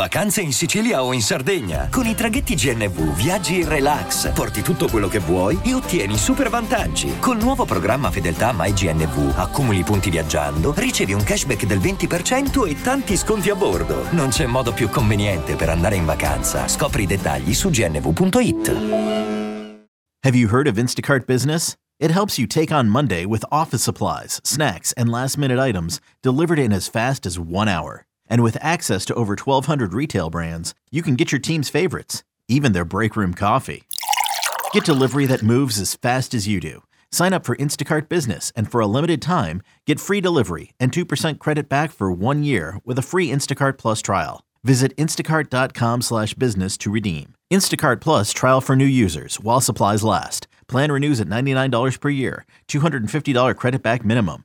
Vacanze in Sicilia o in Sardegna. Con i traghetti GNV viaggi in relax, porti tutto quello che vuoi e ottieni super vantaggi. Col nuovo programma Fedeltà MyGNV accumuli punti viaggiando, ricevi un cashback del 20% e tanti sconti a bordo. Non c'è modo più conveniente per andare in vacanza. Scopri i dettagli su gnv.it. Have you heard of Instacart Business? It helps you take on Monday with office supplies, snacks, and last minute items delivered in as fast as one hour. And with access to over 1,200 retail brands, you can get your team's favorites, even their break room coffee. Get delivery that moves as fast as you do. Sign up for Instacart Business and for a limited time, get free delivery and 2% credit back for one year with a free Instacart Plus trial. Visit instacart.com slash business to redeem. Instacart Plus trial for new users while supplies last. Plan renews at $99 per year, $250 credit back minimum.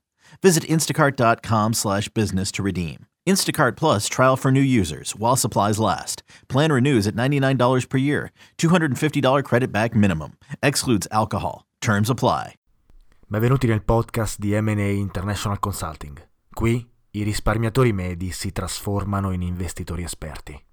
Visit instacart.com slash business to redeem. Instacart Plus trial for new users while supplies last. Plan renews at $99 per year, $250 credit back minimum. Excludes alcohol. Terms apply. Benvenuti nel podcast di M&A International Consulting. Qui i risparmiatori medi si trasformano in investitori esperti.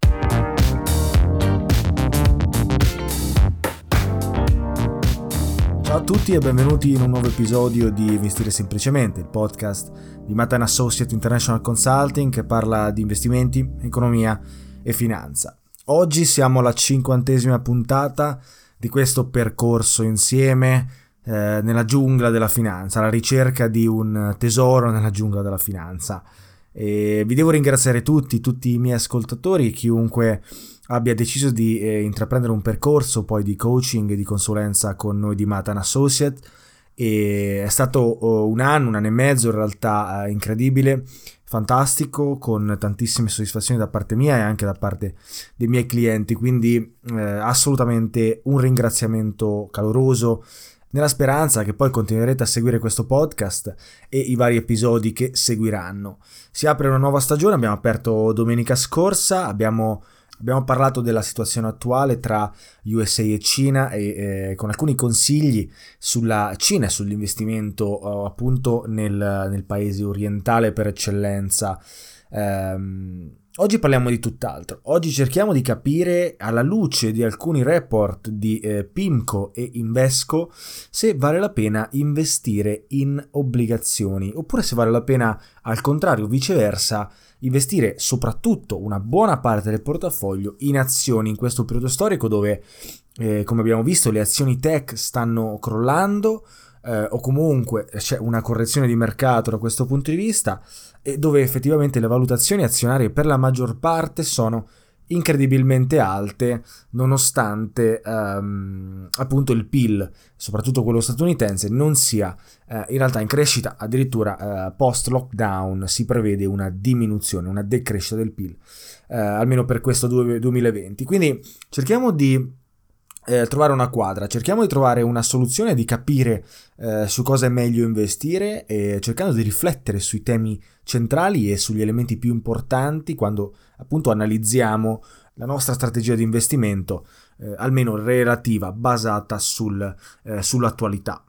Ciao a tutti e benvenuti in un nuovo episodio di Investire Semplicemente, il podcast di Matan Associate International Consulting che parla di investimenti, economia e finanza. Oggi siamo alla cinquantesima puntata di questo percorso insieme eh, nella giungla della finanza, la ricerca di un tesoro nella giungla della finanza. E vi devo ringraziare tutti, tutti i miei ascoltatori, chiunque abbia deciso di eh, intraprendere un percorso poi di coaching e di consulenza con noi di Matan Associate e è stato oh, un anno, un anno e mezzo in realtà eh, incredibile, fantastico, con tantissime soddisfazioni da parte mia e anche da parte dei miei clienti, quindi eh, assolutamente un ringraziamento caloroso nella speranza che poi continuerete a seguire questo podcast e i vari episodi che seguiranno. Si apre una nuova stagione, abbiamo aperto domenica scorsa, abbiamo Abbiamo parlato della situazione attuale tra USA e Cina e eh, con alcuni consigli sulla Cina e sull'investimento eh, appunto nel, nel, paese orientale per eccellenza. Um, Oggi parliamo di tutt'altro. Oggi cerchiamo di capire, alla luce di alcuni report di eh, Pimco e Invesco, se vale la pena investire in obbligazioni oppure se vale la pena, al contrario, viceversa, investire soprattutto una buona parte del portafoglio in azioni in questo periodo storico dove, eh, come abbiamo visto, le azioni tech stanno crollando eh, o comunque c'è una correzione di mercato da questo punto di vista dove effettivamente le valutazioni azionarie per la maggior parte sono incredibilmente alte nonostante ehm, appunto il PIL, soprattutto quello statunitense, non sia eh, in realtà in crescita, addirittura eh, post lockdown si prevede una diminuzione, una decrescita del PIL, eh, almeno per questo 2020. Quindi cerchiamo di eh, trovare una quadra, cerchiamo di trovare una soluzione, di capire eh, su cosa è meglio investire e cercando di riflettere sui temi centrali e sugli elementi più importanti quando appunto analizziamo la nostra strategia di investimento, eh, almeno relativa, basata sul, eh, sull'attualità.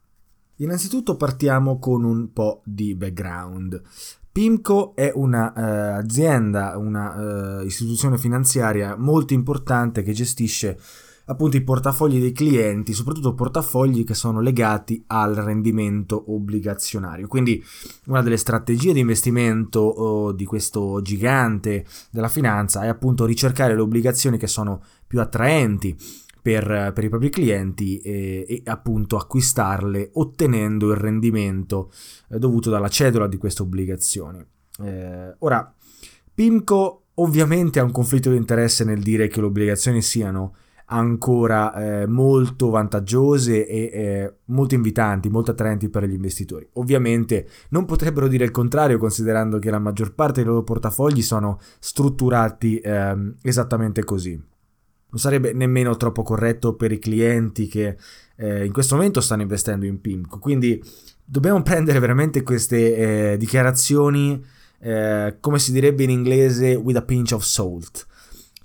Innanzitutto partiamo con un po' di background. Pimco è un'azienda, uh, una uh, istituzione finanziaria molto importante che gestisce appunto i portafogli dei clienti, soprattutto portafogli che sono legati al rendimento obbligazionario. Quindi una delle strategie di investimento oh, di questo gigante della finanza è appunto ricercare le obbligazioni che sono più attraenti per, per i propri clienti e, e, appunto acquistarle ottenendo il rendimento eh, dovuto dalla cedola di queste obbligazioni. Eh, ora, Pimco ovviamente ha un conflitto di interesse nel dire che le obbligazioni siano ancora eh, molto vantaggiose e eh, molto invitanti, molto attraenti per gli investitori. Ovviamente non potrebbero dire il contrario considerando che la maggior parte dei loro portafogli sono strutturati eh, esattamente così. non sarebbe nemmeno troppo corretto per i clienti che eh, in questo momento stanno investendo in PIMCO. Quindi dobbiamo prendere veramente queste eh, dichiarazioni, eh, come si direbbe in inglese, with a pinch of salt,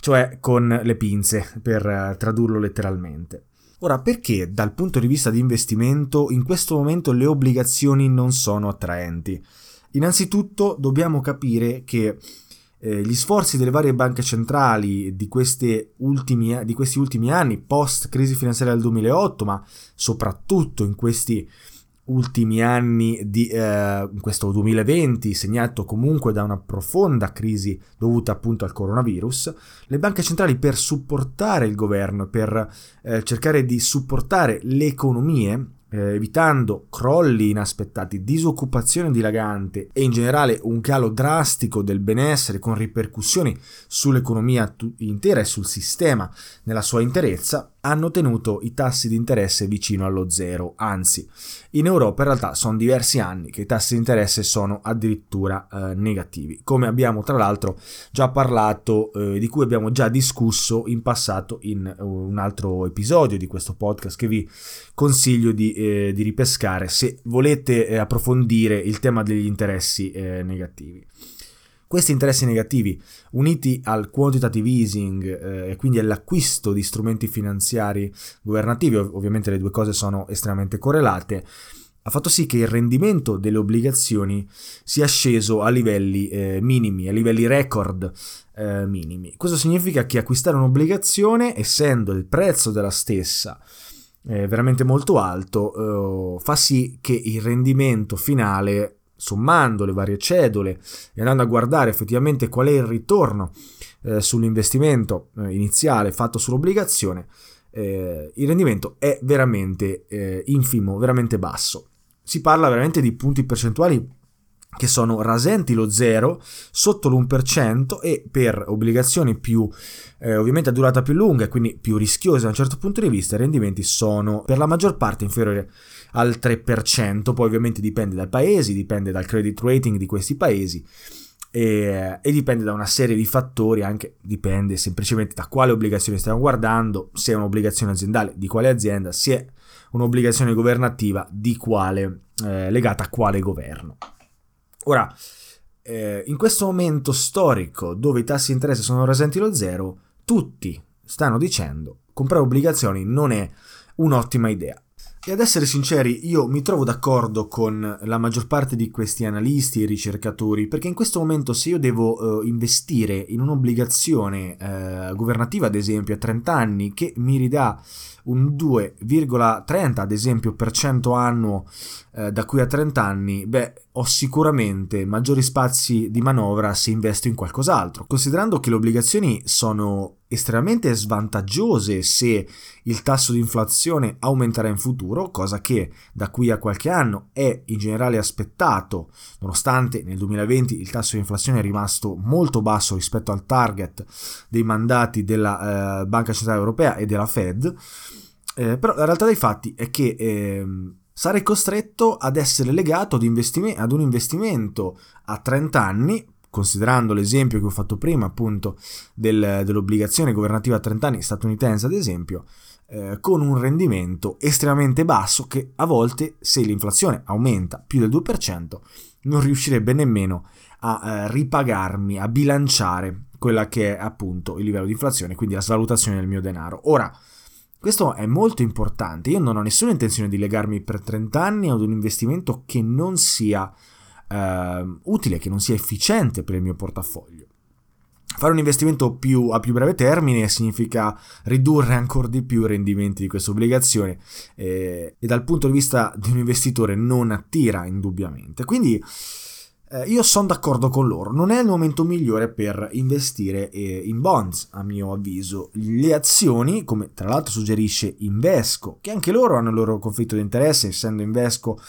cioè con le pinze, per eh, tradurlo letteralmente. Ora, perché dal punto di vista di investimento in questo momento le obbligazioni non sono attraenti? Innanzitutto dobbiamo capire che eh, gli sforzi delle varie banche centrali di, ultimi, di questi ultimi anni, post crisi finanziaria del 2008, ma soprattutto in questi ultimi anni di eh, questo 2020 segnato comunque da una profonda crisi dovuta appunto al coronavirus, le banche centrali per supportare il governo, per eh, cercare di supportare le economie eh, evitando crolli inaspettati, disoccupazione dilagante e in generale un calo drastico del benessere con ripercussioni sull'economia intera e sul sistema nella sua interezza, hanno tenuto i tassi di interesse vicino allo zero, anzi in Europa in realtà sono diversi anni che i tassi di interesse sono addirittura eh, negativi, come abbiamo tra l'altro già parlato, eh, di cui abbiamo già discusso in passato in uh, un altro episodio di questo podcast che vi consiglio di, eh, di ripescare se volete eh, approfondire il tema degli interessi eh, negativi. Questi interessi negativi, uniti al quantitative easing eh, e quindi all'acquisto di strumenti finanziari governativi, ovviamente le due cose sono estremamente correlate, ha fatto sì che il rendimento delle obbligazioni sia sceso a livelli eh, minimi, a livelli record eh, minimi. Questo significa che acquistare un'obbligazione, essendo il prezzo della stessa eh, veramente molto alto, eh, fa sì che il rendimento finale sommando le varie cedole e andando a guardare effettivamente qual è il ritorno eh, sull'investimento eh, iniziale fatto sull'obbligazione, eh, il rendimento è veramente eh, infimo, veramente basso. Si parla veramente di punti percentuali che sono rasenti lo 0, sotto l'1% e per obbligazioni più eh, ovviamente a durata più lunga e quindi più rischiose da un certo punto di vista, i rendimenti sono per la maggior parte inferiori al 3%, poi ovviamente dipende dai paesi, dipende dal credit rating di questi paesi e, e, dipende da una serie di fattori, anche dipende semplicemente da quale obbligazione stiamo guardando, se è un'obbligazione aziendale di quale azienda, se è un'obbligazione governativa di quale, eh, legata a quale governo. Ora, eh, in questo momento storico dove i tassi di interesse sono rasenti lo zero, tutti stanno dicendo comprare obbligazioni non è un'ottima idea. E ad essere sinceri, io mi trovo d'accordo con la maggior parte di questi analisti e ricercatori, perché in questo momento se io devo uh, investire in un'obbligazione uh, governativa, ad esempio, a 30 anni, che mi ridà un 2,30 ad esempio per cento annuo uh, da qui a 30 anni, beh, ho sicuramente maggiori spazi di manovra se investo in qualcos'altro. Considerando che le obbligazioni sono estremamente svantaggiose se il tasso di inflazione aumenterà in futuro, cosa che da qui a qualche anno è in generale aspettato, nonostante nel 2020 il tasso di inflazione è rimasto molto basso rispetto al target dei mandati della eh, Banca Centrale Europea e della Fed. Eh, però la realtà dei fatti è che eh, sarei costretto ad essere legato ad, investime- ad un investimento a 30 anni considerando l'esempio che ho fatto prima, appunto, del, dell'obbligazione governativa a 30 anni statunitense, ad esempio, eh, con un rendimento estremamente basso che a volte, se l'inflazione aumenta più del 2%, non riuscirebbe nemmeno a eh, ripagarmi, a bilanciare quella che è appunto il livello di inflazione, quindi la svalutazione del mio denaro. Ora, questo è molto importante. Io non ho nessuna intenzione di legarmi per 30 anni ad un investimento che non sia eh, utile, che non sia efficiente per il mio portafoglio. Fare un investimento più, a più breve termine significa ridurre ancora di più i rendimenti di questa obbligazione eh, e dal punto di vista di un investitore non attira indubbiamente. Quindi eh, io sono d'accordo con loro, non è il momento migliore per investire eh, in bonds, a mio avviso. Le azioni, come tra l'altro suggerisce Invesco, che anche loro hanno il loro conflitto di interesse, essendo Invesco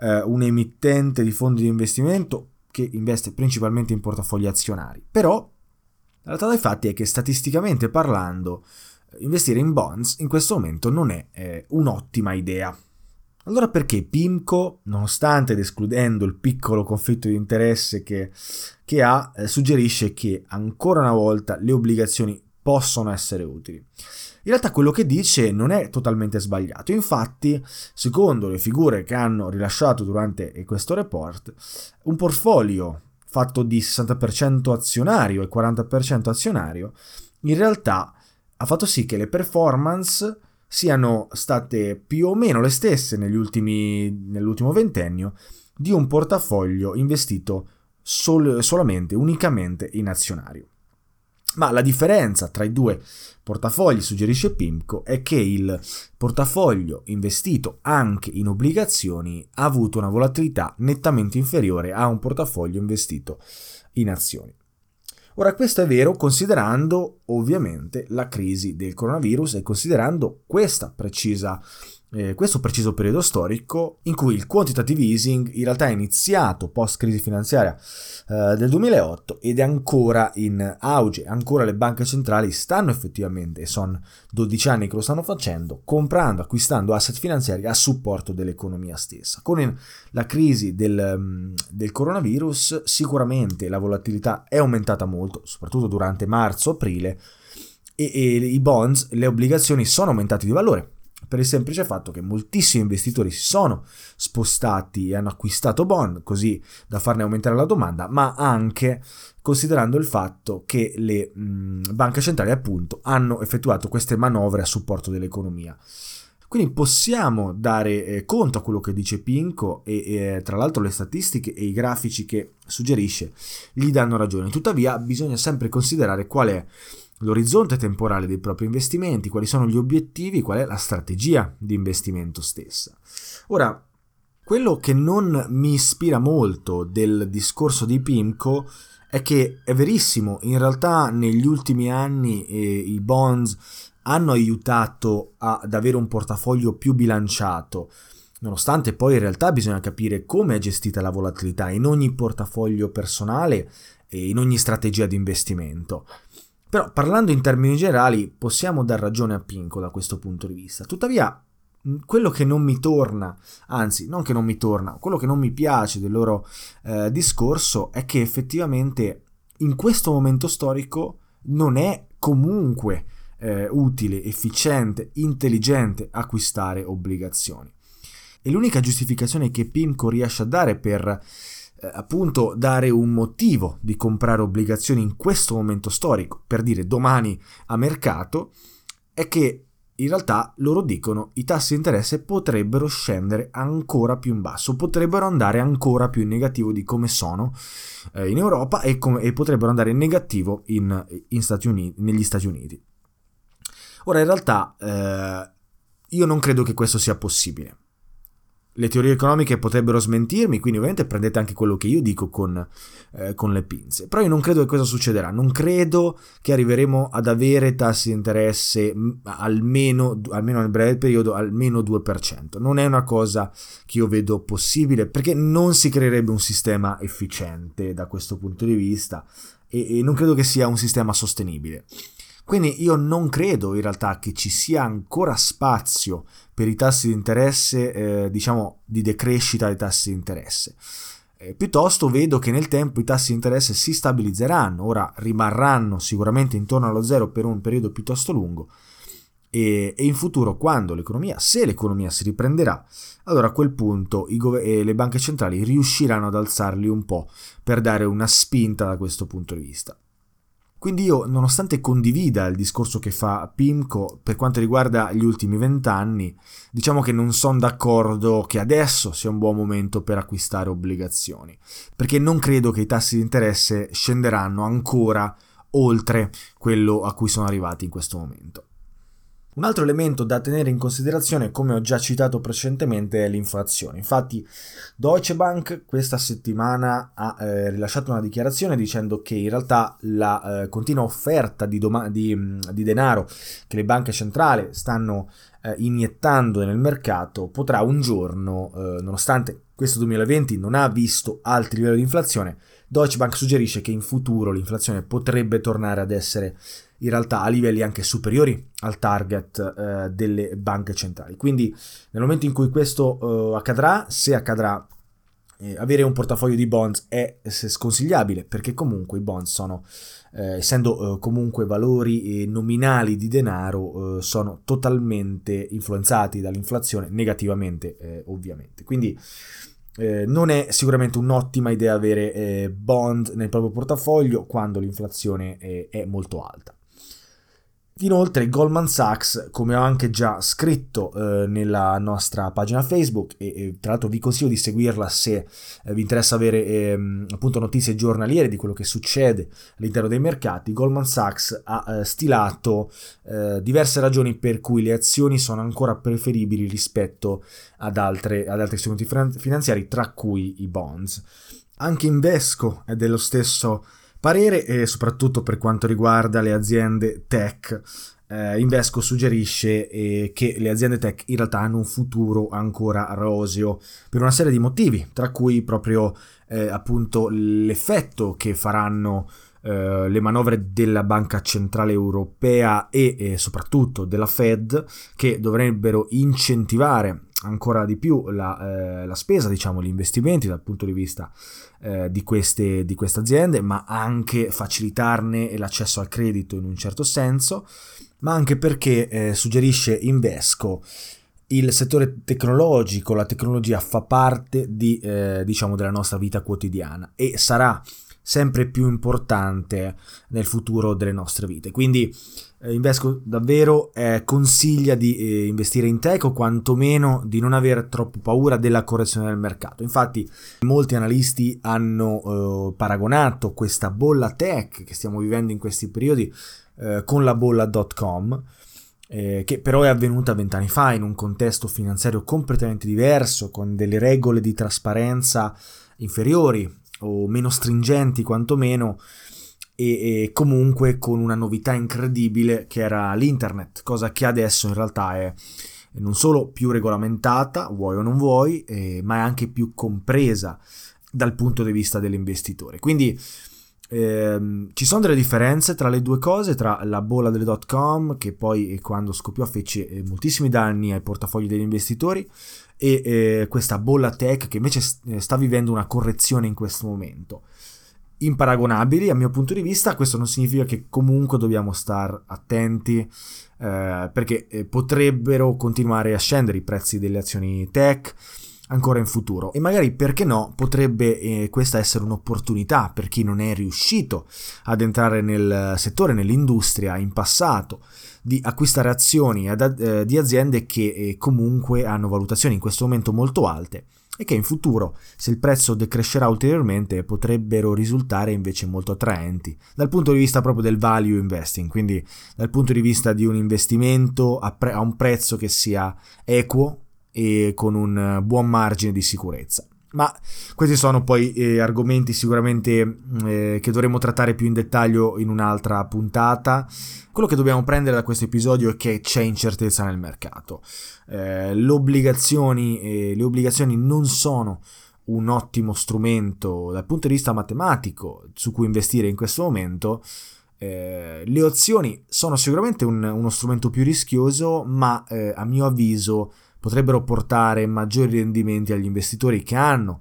eh, un emittente di fondi di investimento che investe principalmente in portafogli azionari. Però la realtà dei fatti è che statisticamente parlando investire in bonds in questo momento non è eh, un'ottima idea. Allora perché PIMCO, nonostante ed escludendo il piccolo conflitto di interesse che, che ha, eh, suggerisce che ancora una volta le obbligazioni possono essere utili. In realtà quello che dice non è totalmente sbagliato, infatti, secondo le figure che hanno rilasciato durante questo report, un portfolio fatto di 60% azionario e 40% azionario, in realtà ha fatto sì che le performance siano state più o meno le stesse ultimi, nell'ultimo ventennio di un portafoglio investito sol- solamente, unicamente in azionario. Ma la differenza tra i due portafogli, suggerisce Pimco, è che il portafoglio investito anche in obbligazioni ha avuto una volatilità nettamente inferiore a un portafoglio investito in azioni. Ora questo è vero considerando ovviamente la crisi del coronavirus e considerando questa precisa eh, questo preciso periodo storico in cui il quantitative easing in realtà è iniziato post crisi finanziaria eh, del 2008 ed è ancora in auge, ancora le banche centrali stanno effettivamente, e sono 12 anni che lo stanno facendo, comprando, acquistando asset finanziari a supporto dell'economia stessa. Con la crisi del, mm, del coronavirus sicuramente la volatilità è aumentata molto, soprattutto durante marzo-aprile, e, e i bonds, le obbligazioni sono aumentate di valore per il semplice fatto che moltissimi investitori si sono spostati e hanno acquistato bond così da farne aumentare la domanda, ma anche considerando il fatto che le mh, banche centrali appunto hanno effettuato queste manovre a supporto dell'economia. Quindi possiamo dare eh, conto a quello che dice Pinco e, e tra l'altro le statistiche e i grafici che suggerisce gli danno ragione. Tuttavia bisogna sempre considerare qual è l'orizzonte temporale dei propri investimenti, quali sono gli obiettivi, qual è la strategia di investimento stessa. Ora, quello che non mi ispira molto del discorso di Pimco è che è verissimo, in realtà negli ultimi anni eh, i bonds hanno aiutato ad avere un portafoglio più bilanciato, nonostante poi in realtà bisogna capire come è gestita la volatilità in ogni portafoglio personale e in ogni strategia di investimento. Però parlando in termini generali possiamo dar ragione a Pinco da questo punto di vista. Tuttavia, quello che non mi torna, anzi non che non mi torna, quello che non mi piace del loro eh, discorso è che effettivamente in questo momento storico non è comunque eh, utile, efficiente, intelligente acquistare obbligazioni. E l'unica giustificazione che PIMCO riesce a dare per eh, appunto dare un motivo di comprare obbligazioni in questo momento storico, per dire domani a mercato, è che in realtà loro dicono i tassi di interesse potrebbero scendere ancora più in basso, potrebbero andare ancora più in negativo di come sono eh, in Europa e, com- e, potrebbero andare in negativo in, in Stati Uniti, negli Stati Uniti. Ora in realtà eh, io non credo che questo sia possibile le teorie economiche potrebbero smentirmi, quindi ovviamente prendete anche quello che io dico con, eh, con, le pinze. Però io non credo che questo succederà, non credo che arriveremo ad avere tassi di interesse almeno, almeno nel breve periodo almeno 2%. Non è una cosa che io vedo possibile perché non si creerebbe un sistema efficiente da questo punto di vista e, e non credo che sia un sistema sostenibile. Quindi io non credo in realtà che ci sia ancora spazio per i tassi di interesse, eh, diciamo, di decrescita dei tassi di interesse. Eh, piuttosto vedo che nel tempo i tassi di interesse si stabilizzeranno, ora rimarranno sicuramente intorno allo zero per un periodo piuttosto lungo e, e in futuro quando l'economia, se l'economia si riprenderà, allora a quel punto gov- eh, le banche centrali riusciranno ad alzarli un po' per dare una spinta da questo punto di vista. Quindi io, nonostante condivida il discorso che fa Pimco per quanto riguarda gli ultimi vent'anni, diciamo che non sono d'accordo che adesso sia un buon momento per acquistare obbligazioni, perché non credo che i tassi di interesse scenderanno ancora oltre quello a cui sono arrivati in questo momento. Un altro elemento da tenere in considerazione, come ho già citato precedentemente, è l'inflazione. Infatti Deutsche Bank questa settimana ha eh, rilasciato una dichiarazione dicendo che in realtà la eh, continua offerta di, doma- di, di, denaro che le banche centrali stanno eh, iniettando nel mercato potrà un giorno, eh, nonostante questo 2020 non ha visto alti livelli di inflazione, Deutsche Bank suggerisce che in futuro l'inflazione potrebbe tornare ad essere in realtà a livelli anche superiori al target eh, delle banche centrali. Quindi nel momento in cui questo eh, accadrà, se accadrà eh, avere un portafoglio di bonds è sconsigliabile perché comunque i bonds sono, eh, essendo eh, comunque valori eh, nominali di denaro, eh, sono totalmente influenzati dall'inflazione negativamente eh, ovviamente. Quindi non è sicuramente un'ottima idea avere bond nel proprio portafoglio quando l'inflazione è molto alta. Inoltre Goldman Sachs, come ho anche già scritto eh, nella nostra pagina Facebook, e, e, tra l'altro vi consiglio di seguirla se eh, vi interessa avere eh, appunto notizie giornaliere di quello che succede all'interno dei mercati, Goldman Sachs ha eh, stilato eh, diverse ragioni per cui le azioni sono ancora preferibili rispetto ad, altre, ad altri strumenti finanziari, tra cui i bonds. Anche Invesco è dello stesso parere e soprattutto per quanto riguarda le aziende tech. Eh, Invesco suggerisce eh, che le aziende tech in realtà hanno un futuro ancora roseo per una serie di motivi, tra cui proprio eh, appunto l'effetto che faranno eh, le manovre della Banca Centrale Europea e soprattutto della Fed che dovrebbero incentivare ancora di più la, eh, la, spesa, diciamo, gli investimenti dal punto di vista eh, di, queste, di queste aziende, ma anche facilitarne l'accesso al credito in un certo senso, ma anche perché eh, suggerisce Invesco il settore tecnologico, la tecnologia fa parte di, eh, diciamo, della nostra vita quotidiana e sarà sempre più importante nel futuro delle nostre vite. Quindi eh, Invesco davvero eh, consiglia di eh, investire in tech o quantomeno di non avere troppo paura della correzione del mercato. Infatti molti analisti hanno eh, paragonato questa bolla tech che stiamo vivendo in questi periodi eh, con la bolla.com. Eh, che però è avvenuta vent'anni fa in un contesto finanziario completamente diverso, con delle regole di trasparenza inferiori o meno stringenti quantomeno e, e, comunque con una novità incredibile che era l'internet, cosa che adesso in realtà è non solo più regolamentata, vuoi o non vuoi, eh, ma è anche più compresa dal punto di vista dell'investitore. Quindi ehm, ci sono delle differenze tra le due cose, tra la bolla delle dot com, che poi quando scoppiò fece eh, moltissimi danni ai portafogli degli investitori, e eh, questa bolla tech che invece eh, sta vivendo una correzione in questo momento. Imparagonabili a mio punto di vista, questo non significa che comunque dobbiamo stare attenti eh, perché eh, potrebbero continuare a scendere i prezzi delle azioni tech ancora in futuro. E magari perché no potrebbe eh, questa essere un'opportunità per chi non è riuscito ad entrare nel settore, nell'industria in passato di acquistare azioni ad, eh, di aziende che eh, comunque hanno valutazioni in questo momento molto alte e che in futuro, se il prezzo decrescerà ulteriormente, potrebbero risultare invece molto attraenti dal punto di vista proprio del value investing, quindi dal punto di vista di un investimento a, pre- a un prezzo che sia equo e con un buon margine di sicurezza. Ma questi sono poi eh, argomenti sicuramente eh, che dovremo trattare più in dettaglio in un'altra puntata. Quello che dobbiamo prendere da questo episodio è che c'è incertezza nel mercato. Eh, le, obbligazioni, eh, le obbligazioni non sono un ottimo strumento dal punto di vista matematico su cui investire in questo momento. Eh, le opzioni sono sicuramente un, uno strumento più rischioso, ma eh, a mio avviso potrebbero portare maggiori rendimenti agli investitori che hanno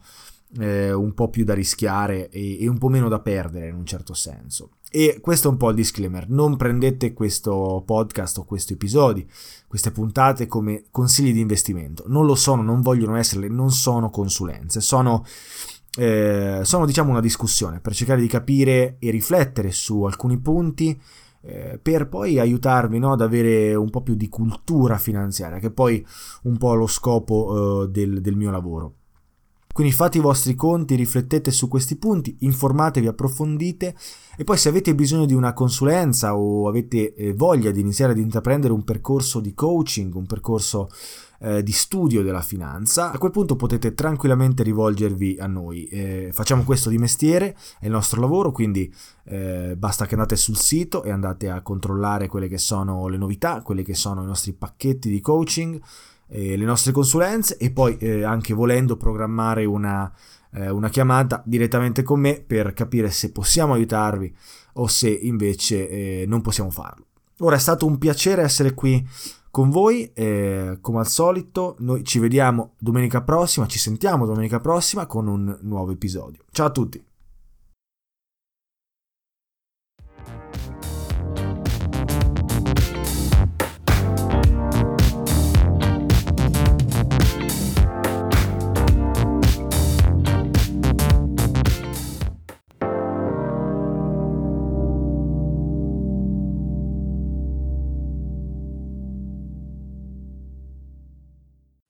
eh, un po' più da rischiare e, e un po' meno da perdere in un certo senso. E questo è un po' il disclaimer, non prendete questo podcast o questi episodi, queste puntate come consigli di investimento, non lo sono, non vogliono esserle, non sono consulenze, sono, eh, sono diciamo una discussione per cercare di capire e riflettere su alcuni punti eh, per poi aiutarvi no, ad avere un po' più di cultura finanziaria, che è poi un po' lo scopo eh, del, del mio lavoro. Quindi fate i vostri conti, riflettete su questi punti, informatevi, approfondite e poi se avete bisogno di una consulenza o avete eh, voglia di iniziare ad intraprendere un percorso di coaching, un percorso eh, di studio della finanza, a quel punto potete tranquillamente rivolgervi a noi. Eh, facciamo questo di mestiere, è il nostro lavoro, quindi eh, basta che andate sul sito e andate a controllare quelle che sono le novità, quelli che sono i nostri pacchetti di coaching, eh, le nostre consulenze e poi eh, anche volendo programmare una, eh, una chiamata direttamente con me per capire se possiamo aiutarvi o se invece non possiamo farlo. Ora è stato un piacere essere qui con voi. Eh, come al solito, noi ci vediamo domenica prossima, ci sentiamo domenica prossima con un nuovo episodio. Ciao a tutti!